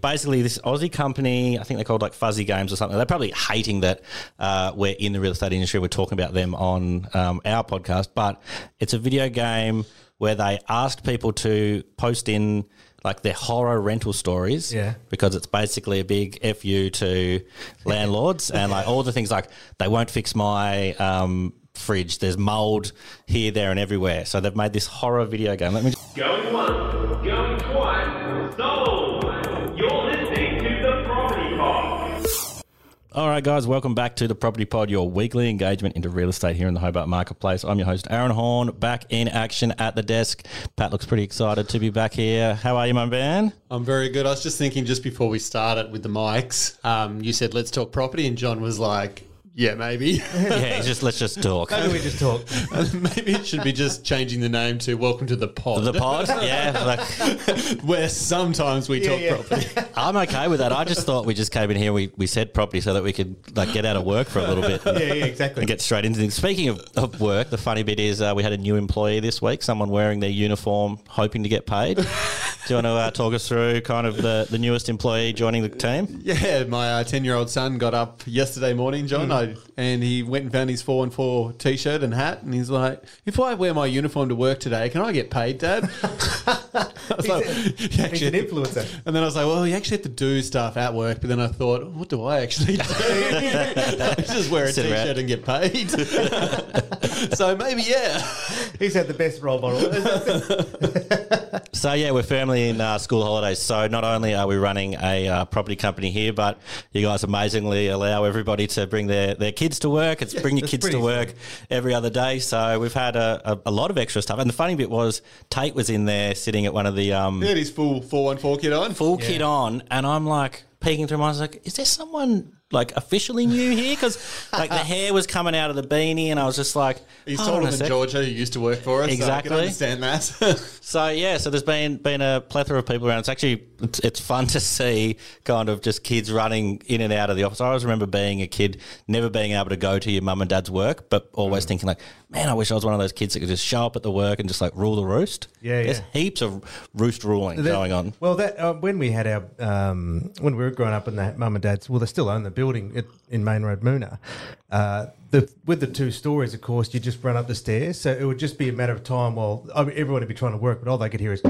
basically this Aussie company, I think they're called like Fuzzy Games or something. They're probably hating that uh, we're in the real estate industry. We're talking about them on um, our podcast, but it's a video game where they asked people to post in like their horror rental stories. Yeah. Because it's basically a big fu to landlords and like all the things like they won't fix my um, fridge. There's mold here, there, and everywhere. So they've made this horror video game. Let me. Just- Going once, going twice, All right, guys, welcome back to the Property Pod, your weekly engagement into real estate here in the Hobart Marketplace. I'm your host, Aaron Horn, back in action at the desk. Pat looks pretty excited to be back here. How are you, my man? I'm very good. I was just thinking just before we started with the mics, um, you said let's talk property, and John was like, "Yeah, maybe." Yeah, just let's just talk. Maybe we just talk. maybe it should be just changing the name to "Welcome to the Pod," The pod, yeah. Like, where sometimes we talk yeah. property. I'm okay with that. I just thought we just came in here. We, we said property so that we could like get out of work for a little bit. Yeah, yeah, exactly. And get straight into things. Speaking of, of work, the funny bit is uh, we had a new employee this week. Someone wearing their uniform, hoping to get paid. Do you want to uh, talk us through kind of the, the newest employee joining the team? Yeah, my ten-year-old son got up yesterday morning, John, I, and he went and found his four and four t-shirt and hat, and he's like, "If I wear my uniform to work today, can I get paid, Dad?" Was like, "You He's actually an influencer. And then I was like, well, you actually have to do stuff at work. But then I thought, what do I actually do? I just wear a Sit t-shirt and get paid. so maybe, yeah. He's had the best role model. So yeah, we're firmly in uh, school holidays. So not only are we running a uh, property company here, but you guys amazingly allow everybody to bring their, their kids to work. It's bring your kids to pretty work every other day. So we've had a, a, a lot of extra stuff. And the funny bit was Tate was in there sitting at one of the um, He had his full 414 kit on. full kit on, and I'm like peeking through. 'em, I was like, "Is there someone like officially new here?" Because like the hair was coming out of the beanie, and I was just like, He's "Hold on taller than. Georgia, who used to work for us. Exactly. So I can understand that. So yeah, so there's been been a plethora of people around. It's actually it's, it's fun to see kind of just kids running in and out of the office. I always remember being a kid, never being able to go to your mum and dad's work, but Mm. always thinking like, man, I wish I was one of those kids that could just show up at the work and just like rule the roost. Yeah, there's yeah. heaps of roost ruling That- going on. Well, that uh, when we had our um, when we were growing up in the mum and dad's, well, they still own the building at, in Main Road, Moonah. Uh, the with the two stories, of course, you just run up the stairs, so it would just be a matter of time while I mean, everyone would be trying to work, but all they could hear is.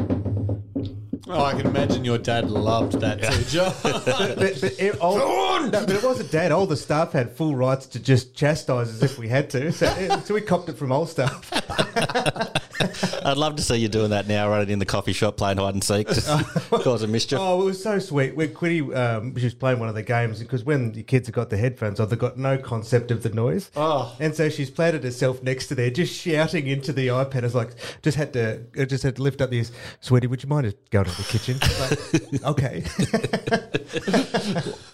Oh, I can imagine your dad loved that too. But, but, it, all, no, but it wasn't dad. All the staff had full rights to just chastise us if we had to. So, so we copped it from all staff. I'd love to see you doing that now, running in the coffee shop, playing hide and seek, just causing mischief. Oh, it was so sweet. When Quitty, um, she was playing one of the games because when the kids have got the headphones on, they've got no concept of the noise. Oh. and so she's planted herself next to there, just shouting into the iPad. I was like, just had to, I just had to lift up the ears. Sweetie, would you mind just going to the kitchen? Like, okay.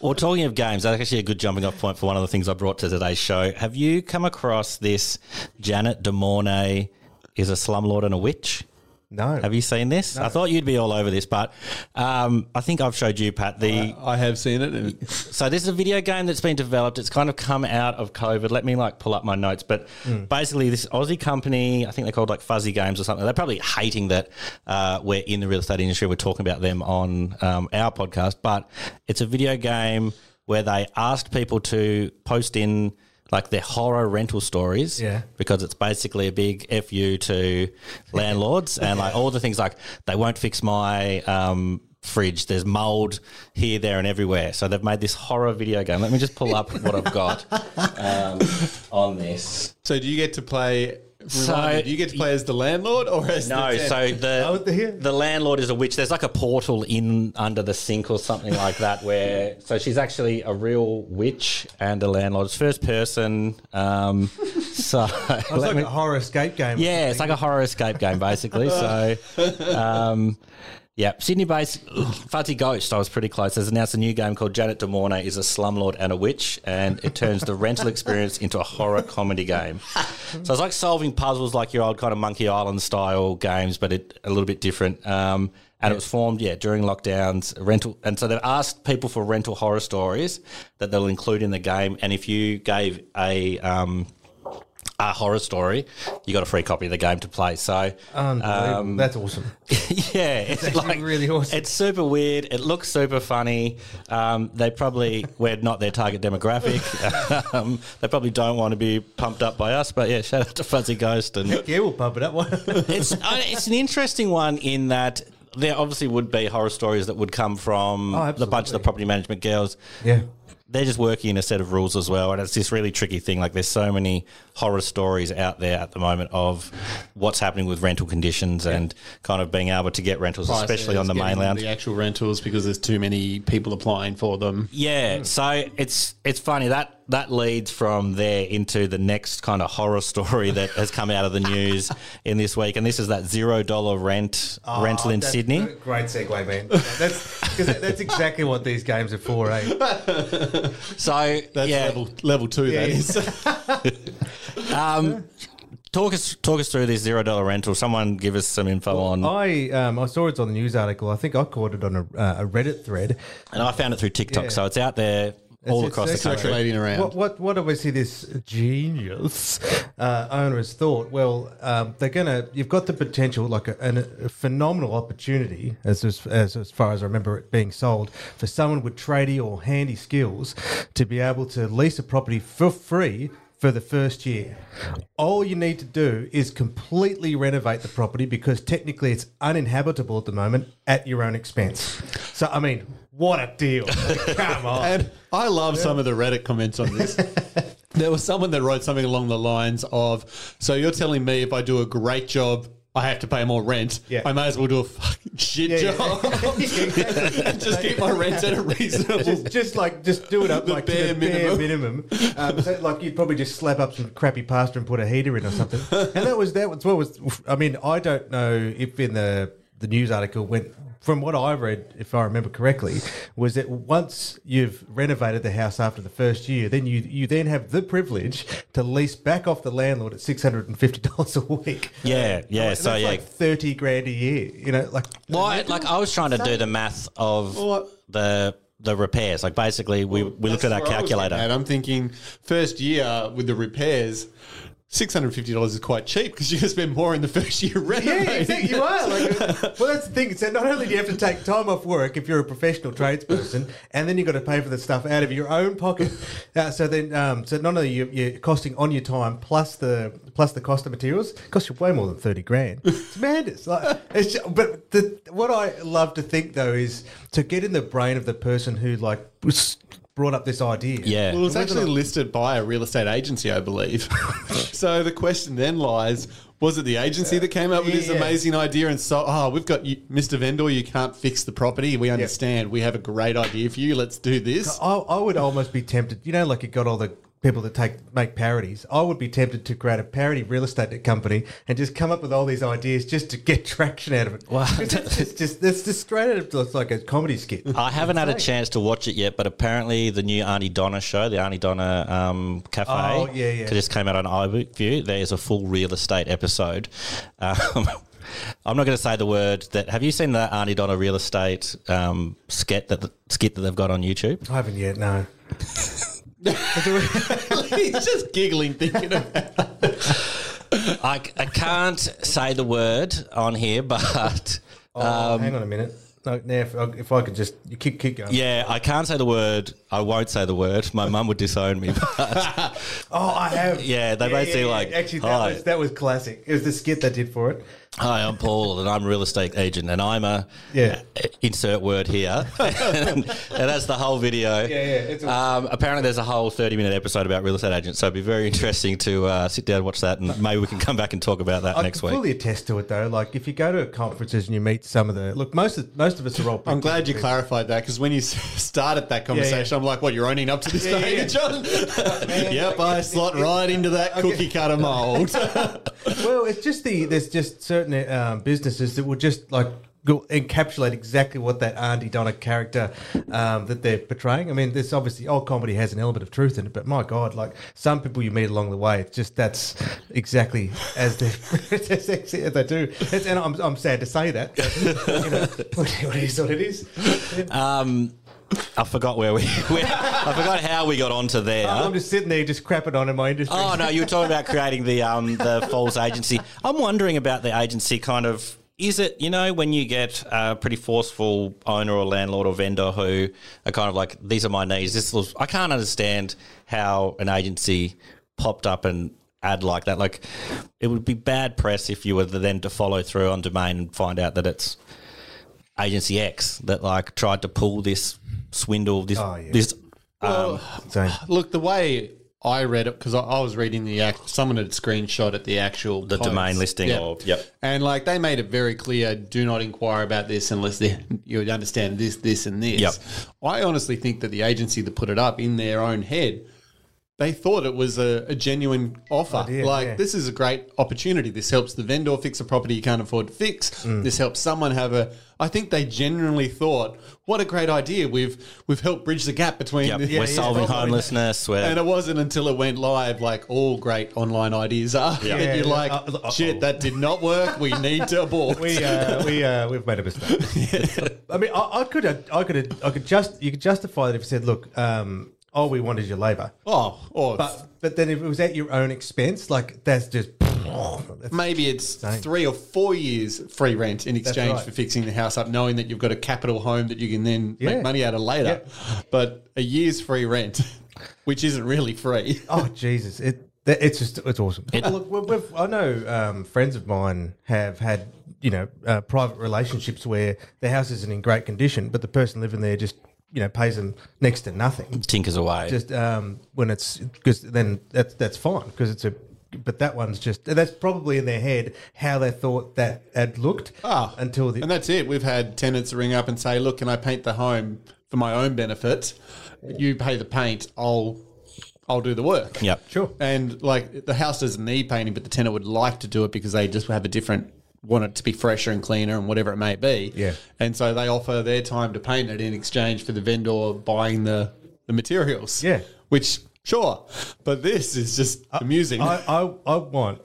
Well, talking of games, that's actually a good jumping off point for one of the things I brought to today's show. Have you come across this Janet De Mornay is a slumlord and a witch? no. Have you seen this? I thought you'd be all over this, but um, I think I've showed you, Pat. The I have seen it. And so this is a video game that's been developed. It's kind of come out of COVID. Let me like pull up my notes, but basically this Aussie company, I think they're called like Fuzzy Games or something. They're probably hating that uh, we're in the real estate industry. We're talking about them on um, our podcast, but it's a video game where they asked people to post in like their horror rental stories Yeah. because it's basically a big fu to landlords and like all the things like they won't fix my um, fridge. There's mold here, there, and everywhere. So they've made this horror video game. Let me just pull up what I've got um, on this. so, do you get to play? So- Remind do you get to play as the landlord or as No, the so the Oh, the- the landlord is a witch. There's like a portal in under the sink or something like that. Where so she's actually a real witch and a landlord. It's first person. Um, so It's like me- a horror escape game. Yeah, it's like a horror escape game, basically. So, um, yeah, Sydney based Fuzzy Ghost. I was pretty close. Has announced a new game called Janet De Mornay is a slumlord and a witch, and it turns the rental experience into a horror comedy game. So it's like solving puzzles, like your old kind of Monkey Island style games, but it a little bit different. Um, and it was formed, yeah, during lockdowns. Rental, and so they've asked people for rental horror stories that they'll include in the game. And if you gave a um, a horror story, you got a free copy of the game to play. So, Unbelievable. That's awesome. yeah, it's actually like really awesome. It's super weird. It looks super funny. Um, they probably we're not their target demographic. um, they probably don't want to be pumped up by us. But yeah, shout out to Fuzzy Ghost and Yeah, we'll pump it up. it's uh, it's an interesting one in that there obviously would be horror stories that would come from Oh, the bunch of the property management girls. yeah. They're just working in a set of rules as well, and it's this really tricky thing. Like, there's so many horror stories out there at the moment of what's happening with rental conditions and kind of being able to get rentals, especially on the mainland. The actual rentals because there's too many people applying for them. Yeah, so it's it's funny that that leads from there into the next kind of horror story that has come out of the news in this week, and this is that zero dollar rent rental in Oh, That's Sydney. Great segue, man. That's because that's exactly what these games are for, eh? So That's yeah, level level two. That Yeah. is. talk us talk us through this zero dollar rental. Someone give us some info on, I um, I saw it on the news article. I think I caught it on a, uh, a Reddit thread. and I found it through TikTok, Yeah. so it's out there all It's- across the country. Circulating around. What what what obviously this genius uh, owner has thought? Well, um, they're gonna. You've got the potential, like a, an, a phenomenal opportunity, as, as as as far as I remember it being sold, for someone with tradie or handy skills to be able to lease a property for free. For the first year, all you need to do is completely renovate the property because technically it's uninhabitable at the moment at your own expense. So, I mean, what a deal! Come on. And I love some of the Reddit comments on this. there was someone that wrote something along the lines of, "So you're telling me if I do a great job, I have to pay more rent? Yeah. I may as well do a fucking shit Yeah, job, yeah. just keep my rent at a reasonable." just, just like just do it up The like bare to the bare minimum. minimum. Um, so like you'd probably just slap up some crappy pasta and put a heater in or something. And that was that was what was. I mean, I don't know if in the the news article went. From what I read, if I remember correctly, was that once you've renovated the house after the first year, then you you then have the privilege to lease back off the landlord at six hundred and fifty dollars a week. Yeah, yeah. Like, so that's yeah, like thirty grand a year. You know, like well, I- like I was trying to do the math of Well, the the repairs. Like basically, we we looked at our That's where I was calculator. And. I'm thinking first year with the repairs. Six hundred fifty dollars is quite cheap because you're to spend more in the first year renovating. Yeah, exactly. You are. Like, well, that's the thing. So not only do you have to take time off work if you're a professional tradesperson, and then you've got to pay for the stuff out of your own pocket. Uh, so then, um, so not only you, you're costing on your time plus the plus the cost of materials, it costs you way more than thirty grand. It's madness. Like, it's just, but the, what I love to think though is to get in the brain of the person who like was- brought up this idea. Yeah. Well, it's Whether actually not- listed by a real estate agency, I believe. so the question then lies: Was it the agency that came up with this Yeah. amazing idea and so, oh, we've got you, Mr. Vendor, you can't fix the property. We understand. We have a great idea for you. Let's do this. I, I would almost be tempted. You know, like it got all the people that take make parodies. I would be tempted to create a parody real estate company and just come up with all these ideas just to get traction out of it. Wow. it's just, just it's just straight out of it's like a comedy skit. I haven't had a chance to watch it yet, but apparently the new Aunty Donna show, the Aunty Donna um, Cafe, Oh, yeah, yeah. just came out on iView. There's a full real estate episode. Um, I'm not going to say the word that. Have you seen the Aunty Donna real estate um, skit that skit that they've got on YouTube? I haven't yet. No. He's just giggling, thinking of I, I can't say the word on here, but Oh, hang um, on a minute. No, now if, I- if I could just you keep keep going. yeah, I can't say the word. I won't say the word. My mum would disown me. But Oh, I have. Yeah, they basically like, actually that "Hi." was that was classic. It was the skit they did for it. Hi, I'm Paul, and I'm a real estate agent, and I'm a Yeah. insert word here, and, and that's the whole video. Yeah, yeah, it's um, apparently, there's a whole 30 minute episode about real estate agents, so it'd be very interesting to uh, sit down and watch that, and maybe we can come back and talk about that I next can week. fully attest to it though. Like if you go to conferences and you meet some of the look, most of most of us are all. I'm glad you clarified that because when you started that conversation, I'm like, "What? You're owning up to this Yeah, behaviour, yeah. John?" yep, I slot right into that cookie cutter mold. Well, it's just the there's just certain um, businesses that will just like go encapsulate exactly what that Aunty Donna character um, that they're portraying. I mean, there's obviously all comedy has an element of truth in it, but my God, like some people you meet along the way, it's just that's exactly as they as they as they do. It's, and I'm, I'm sad to say that. But, you know, what it is what it is. Um, I forgot where we. Where, I forgot how we got onto there. I'm just sitting there, just crapping on in my industry. Oh no, you were talking about creating the um the falls agency. I'm wondering about the agency kind of is it you know when you get a pretty forceful owner or landlord or vendor who are kind of like these are my needs. This was I can't understand how an agency popped up and ad like that. Like it would be bad press if you were then to follow through on domain and find out that it's agency X that like tried to pull this swindle this Oh, yeah. this Well, um, So, look, the way I read it because I, I was reading the act. Someone had screenshot at the actual The post. domain listing of yep. and like they made it very clear: do not inquire about this unless they, you understand this, this, and this. Yep. I honestly think that the agency that put it up in their own head. They thought it was a, a genuine offer. Idea, like, yeah. this is a great opportunity. This helps the vendor fix a property you can't afford to fix. Mm. This helps someone have a. I think they genuinely thought, "What a great idea! We've we've helped bridge the gap between Yep, the- we're yeah, solving probably. homelessness. We're and it wasn't until it went live, like all great online ideas are, that Yeah, you're like, Uh, uh-oh. shit, that did not work. We need to abort. we uh, we uh, we've made a mistake. I mean, I, I could I could I could just you could justify it if you said, look, um, all we wanted your labour, oh, or but but then if it was at your own expense, like that's just that's, maybe it's three or four years free rent in exchange right. for fixing the house up, knowing that you've got a capital home that you can then Yeah. make money out of later. But a year's free rent, which isn't really free. oh Jesus, it it's just it's awesome. Look, we- we've, I know um, friends of mine have had you know uh, private relationships where the house isn't in great condition, but the person living there just you know pays them next to nothing. tinkers away. just um, when it's because then that's that's fine because it's a but that one's just that's probably in their head how they thought that had looked Ah, until the and that's it. We've had tenants ring up and say, "Look, can I paint the home for my own benefit? You pay the paint. I'll I'll do the work." Yeah, sure And like the house doesn't need painting, but the tenant would like to do it because they just have a different want it to be fresher and cleaner and whatever it may be. Yeah. And so they offer their time to paint it in exchange for the vendor buying the the materials. Yeah. Which sure, but this is just amusing. I, I I want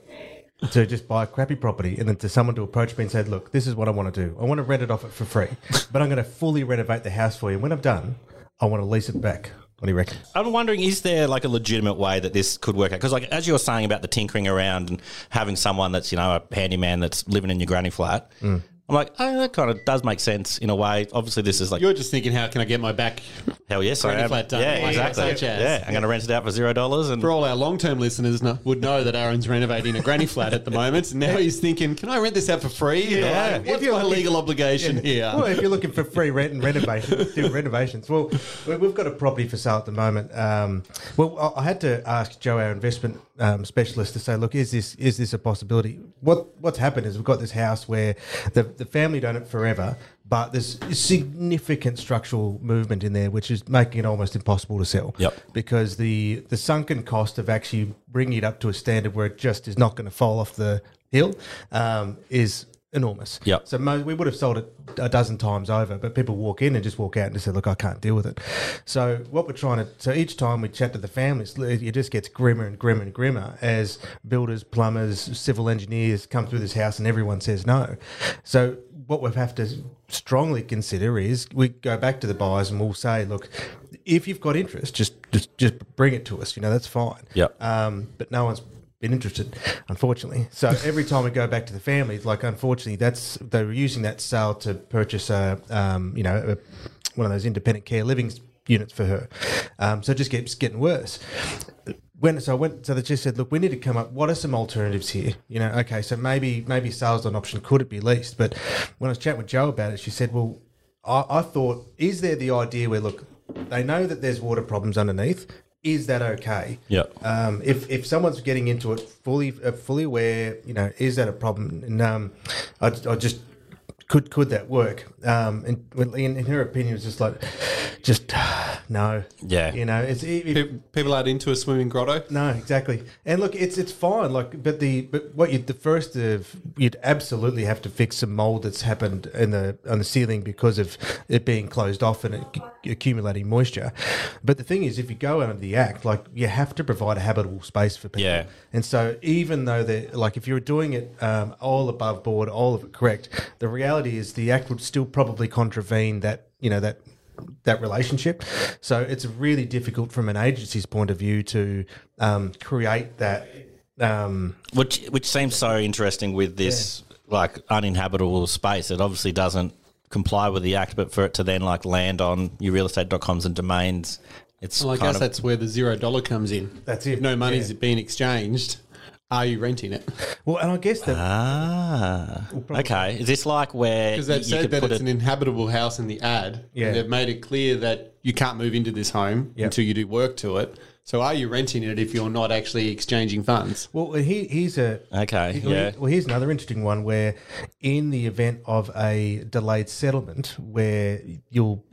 to just buy a crappy property and then to someone to approach me and say look this is what I want to do I want to rent it off it for free but I'm going to fully renovate the house for you And when I'm done I want to lease it back what do you reckon I'm wondering, is there like a legitimate way that this could work out? Because, like, as you were saying about the tinkering around and having someone that's, you know, a handyman that's living in your granny flat, Mm. I'm like, oh, that kind of does make sense in a way. Obviously, this is like, You're just thinking, how can I get my back? hell yes, I am. flat done. Yeah, Yeah, exactly. Yeah, I'm going to rent it out for zero dollars. And For all our long-term listeners know, would know that Aaron's renovating a granny flat at the moment, and now he's thinking, "Can I rent this out for free? Yeah. Like, If what's you're my looking- legal obligation here?" Well, if you're looking for free rent and renovation, do renovations. Well, we- we've got a property for sale at the moment. Um, well, I- I had to ask Joe, our investment um, specialist, to say, look, is this is this a possibility? What what's happened is we've got this house where the the family own it forever, but there's significant structural movement in there, which is making it almost impossible to sell. Yep. Because the the sunken cost of actually bringing it up to a standard where it just is not going to fall off the hill um, is enormous. Yep. So mo- we would have sold it a dozen times over, but people walk in and just walk out and just say, "Look, I can't deal with it." So what we're trying to so each time we chat to the families, it just gets grimmer and grimmer and grimmer as builders, plumbers, civil engineers come through this house and everyone says no. So what we have to strongly consider is we go back to the buyers and we'll say, "Look, if you've got interest, just just just bring it to us. You know, that's fine." Yep. Um, but no one's been interested, unfortunately. So every time we go back to the family, like unfortunately, that's they were using that sale to purchase a, um, you know, a, one of those independent care living units for her. Um, so it just keeps getting worse. When so I went so they just said, look, we need to come up. What are some alternatives here? You know, okay, so maybe maybe sales on option could it be leased? But when I was chatting with Joe about it, she said, well, I, I thought, is there the idea where look, they know that there's water problems underneath. Is that okay? Yeah. Um, if if someone's getting into it fully uh, fully aware, you know, is that a problem? And um, I, I just could could that work? Um, and in, in her opinion, it's just like, just no. Yeah. You know, it's it, it- People aren't into a swimming grotto. no, exactly. And look, it's it's fine. Like, but the but what you the first of you'd absolutely have to fix some mold that's happened in the on the ceiling because of it being closed off and it c- accumulating moisture. But the thing is, if you go under the act, like you have to provide a habitable space for people. Yeah. And so, even though they like, if you're doing it um, all above board, all of it correct, the reality is the act would still probably contravene that you know that that relationship. So it's really difficult from an agency's point of view to um, create that. Um, Which which seems so interesting with this like uninhabitable space. It obviously doesn't comply with the act, but for it to then like land on your real realestate.coms and domains, it's Well, I kind guess of that's where the zero dollar comes in. That's it, If no money's yeah. being exchanged, are you renting it? well, and I guess that ah okay. Is this like where Because they've you said could that it's it? an inhabitable house in the ad. Yeah. And they've made it clear that you can't move into this home Yep. until you do work to it. So are you renting it if you're not actually exchanging funds? well, he, here's a Okay, Well, yeah. Well, here's another interesting one where, in the event of a delayed settlement, where you'll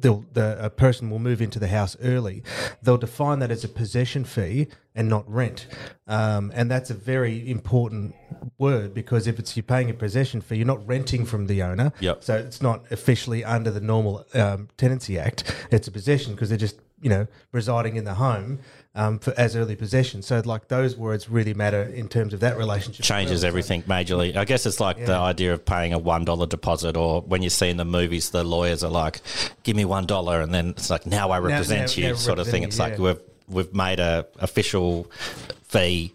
they'll, the a person will move into the house early, they'll define that as a possession fee and not rent, um, and that's a very important word because if it's you're paying a possession fee, you're not renting from the owner. Yep. So it's not officially under the normal um, tenancy act. It's a possession because they're just you know residing in the home um, for, as early possession. So like those words really matter in terms of that relationship. changes well. everything majorly. I guess it's like the idea of paying a one dollar deposit, or when you see in the movies, the lawyers are like, "Give me one dollar," and then it's like, "Now I represent now- you," now sort of thing. It's you, like we've we've made a official fee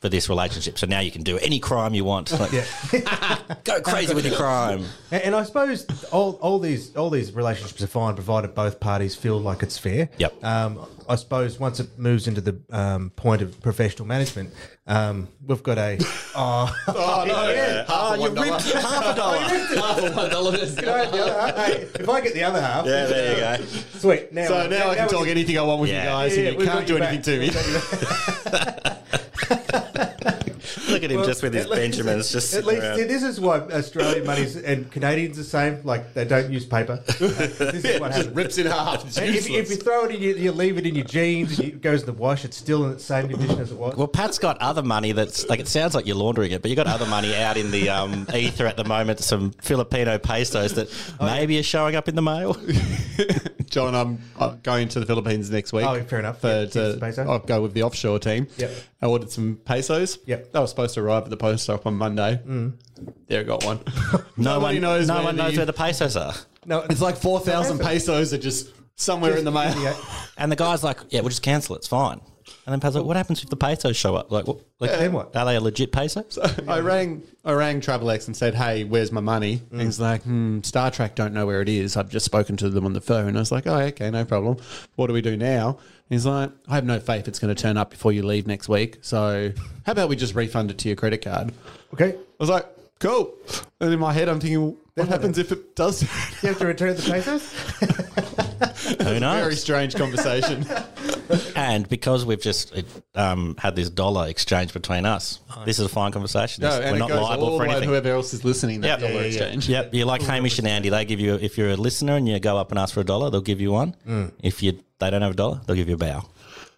for this relationship, so now you can do any crime you want. Like, go crazy with your crime. And, and I suppose all, all these all these relationships are fine provided both parties feel like it's fair. Yep. Um, I suppose once it moves into the um, point of professional management, um, we've got a oh, Oh, no. Yeah. Half a one dollar. Half a dollar. Half a one dollar. Hey, if I get the other half, Yeah, there you go. sweet. Now, So now I can we talk anything I want with Yeah. you guys, Yeah, and you can't do anything back. to me. Look at him just with his At least- Benjamins, just At least around. this is why Australian money's and Canadians the same. Like they don't use paper. this is what happens. rips in half. If, if you throw it in, you, you leave it in your jeans, and it goes in the wash. It's still in the same condition as it was. Well, Pat's got other money that's like it sounds like you're laundering it, but you got other money out in the um, ether at the moment. Some Filipino pesos that Oh, maybe are showing up in the mail. John, I'm uh, going to the Philippines next week. Oh, fair enough. For, Yep, to. I'll go with the offshore team. Yep. I ordered some pesos. Yep. They were supposed to arrive at the post office on Monday. Mm. There, I got one. No Nobody one knows No where one knows the- where the pesos are. no, It's like 4,000 pesos are just somewhere in the mail. Yeah. And the guy's like, "Yeah, we'll just cancel it. It's fine." And then Pat's like, "What happens if the pesos show up? Like, what, like Then what? Are they a legit pesos?" I rang I rang Travelex and said, "Hey, where's my money?" And he's like, hmm, "StarTrack don't know where it is. I've just spoken to them on the phone." I was like, "Oh, okay, no problem. What do we do now?" He's like, "I have no faith it's going to turn up before you leave next week. So, how about we just refund it to your credit card?" okay. I was like, "Cool." And in my head, I'm thinking, well, "What happens if it does?" You have to return the pesos. Who knows? Very strange conversation. and because we've just um, had this dollar exchange between us, this is a fine conversation. no, We're not goes liable all for the way to anything. whoever else is listening. That Yep. dollar Yeah, yeah, exchange. Yep, you're like Hamish and Andy. They give you if you're a listener and you go up and ask for a dollar, they'll give you one. Mm. If you they don't have a dollar, they'll give you a bow.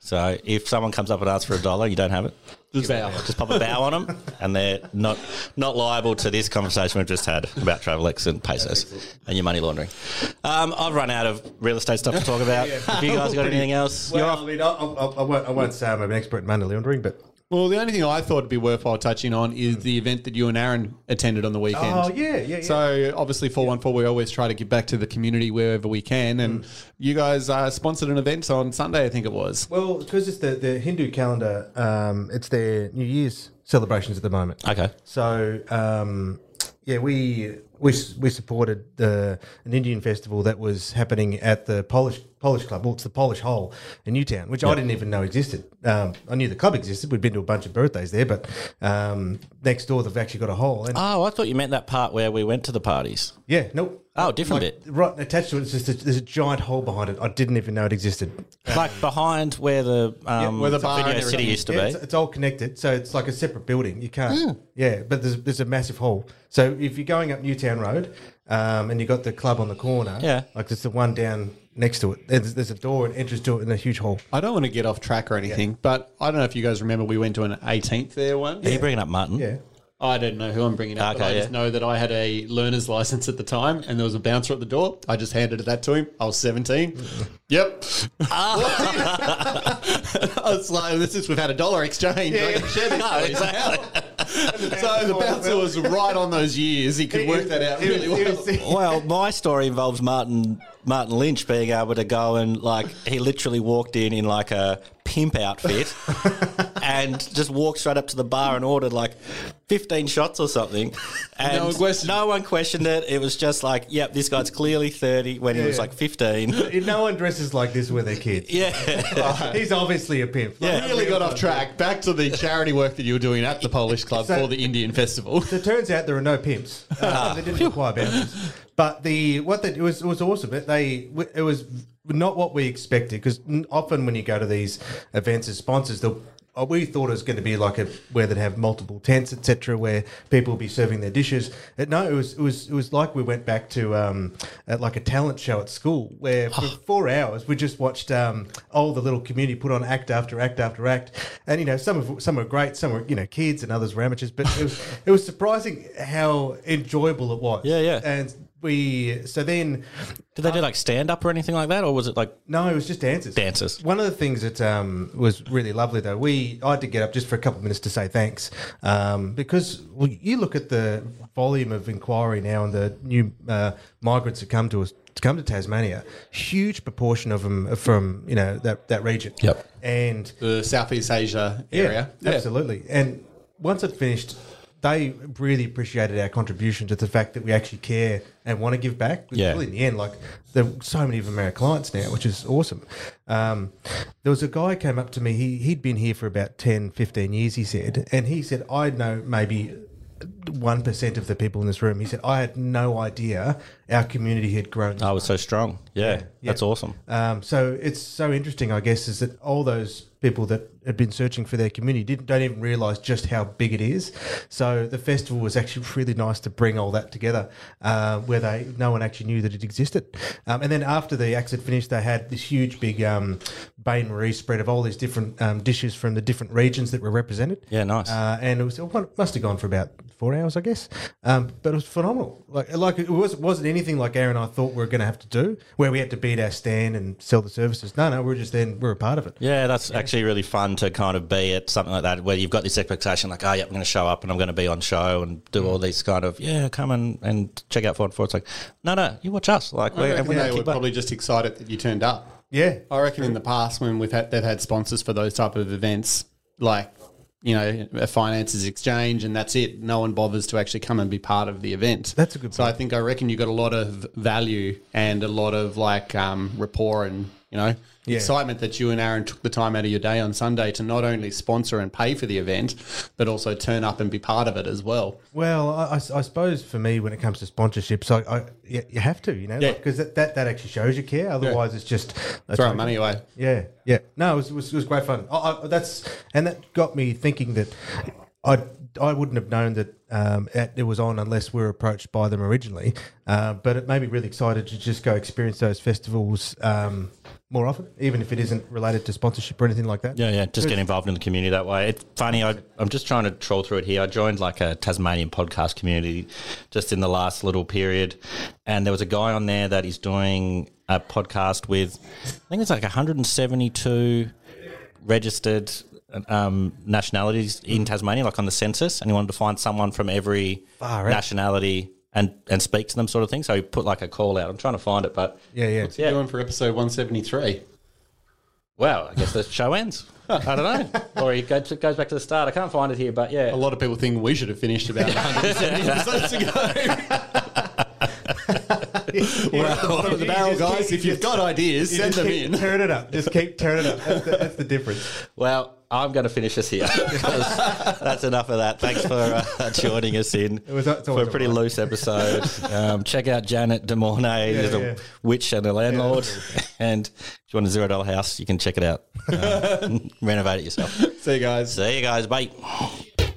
So if someone comes up and asks for a dollar, you don't have it. Just bow. Just pop a bow on them, and they're not not liable to this conversation we've just had about Travelex and pesos and your money laundering. Um, I've run out of real estate stuff to talk about. Have you guys got anything else? Well. I mean, I, I, I, won't, I won't say I'm an expert in money laundering, but Well, the only thing I thought would be worthwhile touching on is the event that you and Aaron attended on the weekend. oh yeah, yeah, yeah. So obviously, four one four, we always try to give back to the community wherever we can, and you guys uh, sponsored an event on Sunday, I think it was. well, because it's the, the Hindu calendar, um, it's their New Year's celebrations at the moment. Okay. So um, yeah, we we we supported the an Indian festival that was happening at the Polish Polish club. Well, it's the Polish Hole in Newtown, which I didn't even know existed. Um, I knew the club existed. We'd been to a bunch of birthdays there, but um, next door they've actually got a hole. And Oh, I thought you meant that part where we went to the parties. yeah, nope. Oh, different Like, bit. Right attached to it, it's just a, there's a giant hole behind it. I didn't even know it existed. Like behind where the um, where the bar Video City used to Yeah, be. it's, it's all connected, so it's like a separate building. You can't. Yeah, but there's there's a massive hall. So if you're going up Newtown Road, um, and you got the club on the corner, Yeah. like there's the one down next to it. There's, there's a door and entrance to it in a huge hall. I don't want to get off track or anything, but I don't know if you guys remember we went to an 18th there one. Are you bringing up Martin? Yeah. I don't know who I'm bringing up, but Okay, I just yeah. know that I had a learner's license at the time, and there was a bouncer at the door. I just handed that to him. I was 17. yep. I was like, this is we've had a dollar exchange. I can share this. No, with you. exactly. So the bouncer was right on those years. He could work that out really well. Well, my story involves Martin Martin Lynch being able to go and like he literally walked in in like a pimp outfit and just walked straight up to the bar and ordered like 15 shots or something. And No one questioned- no one questioned it. It was just like, yep, this guy's clearly 30 when he was like 15. No one dresses like this with their kids. Yeah. He's obviously a pimp. Yeah. Really got off track. Back to the charity work that you were doing at the Polish club So- for the Indian festival. So it turns out there are no pimps. Uh, they didn't require bouncers. But the what they, it was it was awesome. It they it was not what we expected because often when you go to these events as sponsors, they'll. uh, We thought it was going to be like a where they'd have multiple tents, etc., where people would be serving their dishes. Uh, No, it was it was it was like we went back to um, at like a talent show at school where for four hours we just watched um, all the little community put on act after act after act, and you know some of some were great, some were you know kids and others were amateurs, but it was it was surprising how enjoyable it was. Yeah, yeah. And we so then Did they do like stand up or anything like that? Or was it like no, it was just dances. Dances. One of the things that um, was really lovely, though, we I had to get up just for a couple of minutes to say thanks um, because well, you look at the volume of inquiry now and the new uh, migrants that come to us to come to Tasmania. Huge proportion of them are from you know that that region. Yep. And The Southeast Asia area. yeah, absolutely. And once it finished, they really appreciated our contribution to the fact that we actually care and want to give back. Yeah. really in the end, like there are so many of them are our clients now, which is awesome. Um, there was a guy came up to me. He he'd been here for about 10, 15 years. He said, and he said, I know maybe. One percent of the people in this room. He said, "I had no idea our community had grown I was so strong? Yeah, that's awesome. um, so it's so interesting, I guess, is that all those people that had been searching for their community didn't don't even realise just how big it is. So the festival was actually really nice to bring all that together, uh, where they no one actually knew that it existed. Um, and then after the acts had finished, they had this huge big um, Bain Marie spread of all these different um, dishes from the different regions that were represented. Yeah, nice. Uh, and it was it must have gone for about four hours, I guess. Um, but it was phenomenal. Like like it was wasn't anything like Aaron and I thought we were going to have to do, where we had to beat our stand and sell the services. No, no, we are just then we are a part of it. Yeah, that's actually really fun to kind of be at something like that where you've got this expectation like, oh, yeah, I'm going to show up and I'm going to be on show and do all mm. these kind of, yeah, come and, and check out 4 and 4. It's like, no, no, you watch us. Like, I we're, reckon we're they were keep up. probably just excited that you turned up. Yeah, I reckon in the past when we've had they've had sponsors for those type of events, like you know, a finances exchange, and that's it. No one bothers to actually come and be part of the event. That's a good So I think I reckon you've got a lot of value and a lot of like um, rapport and you know Yeah. excitement that you and Aaron took the time out of your day on Sunday to not only sponsor and pay for the event, but also turn up and be part of it as well. Well, I, I- I suppose for me, when it comes to sponsorships, I, I you, have to, you know, Yeah. because that, that, that actually shows you care. Otherwise, it's just throwing money away. Yeah, yeah. No, it was, it was, it was great fun. I, I, that's and that got me thinking that I I wouldn't have known that um, it, it was on unless we were approached by them originally. Uh, but it made me really excited to just go experience those festivals um, more often, even if it isn't related to sponsorship or anything like that. Yeah, yeah, just get involved in the community that way. It's funny, I, I'm just trying to troll through it here. I joined like a Tasmanian podcast community just in the last little period, and there was a guy on there that is doing a podcast with, I think it's like 172 registered um, nationalities in Tasmania, like on the census, and he wanted to find someone from every Far out. nationality and, and speak to them, sort of thing. So he put like a call out. I'm trying to find it, but yeah, yeah. What's he doing for episode one seventy three? Well, I guess the show ends. I don't know. Or he goes, goes back to the start. I can't find it here, but yeah. A lot of people think we should have finished about 170 episodes ago. Of the barrel, guys. If you've got ideas, send them keep in. Turn it up. Just keep turning it up. That's the, that's the difference. Well, I'm going to finish this here. that's enough of that. Thanks for uh, joining us in it was- for a pretty loose episode. Um, check out Janet De Mornay, who's a yeah. witch and the landlord. and if you want a zero dollar house, you can check it out. Um, renovate it yourself. See you guys. See you guys. Bye.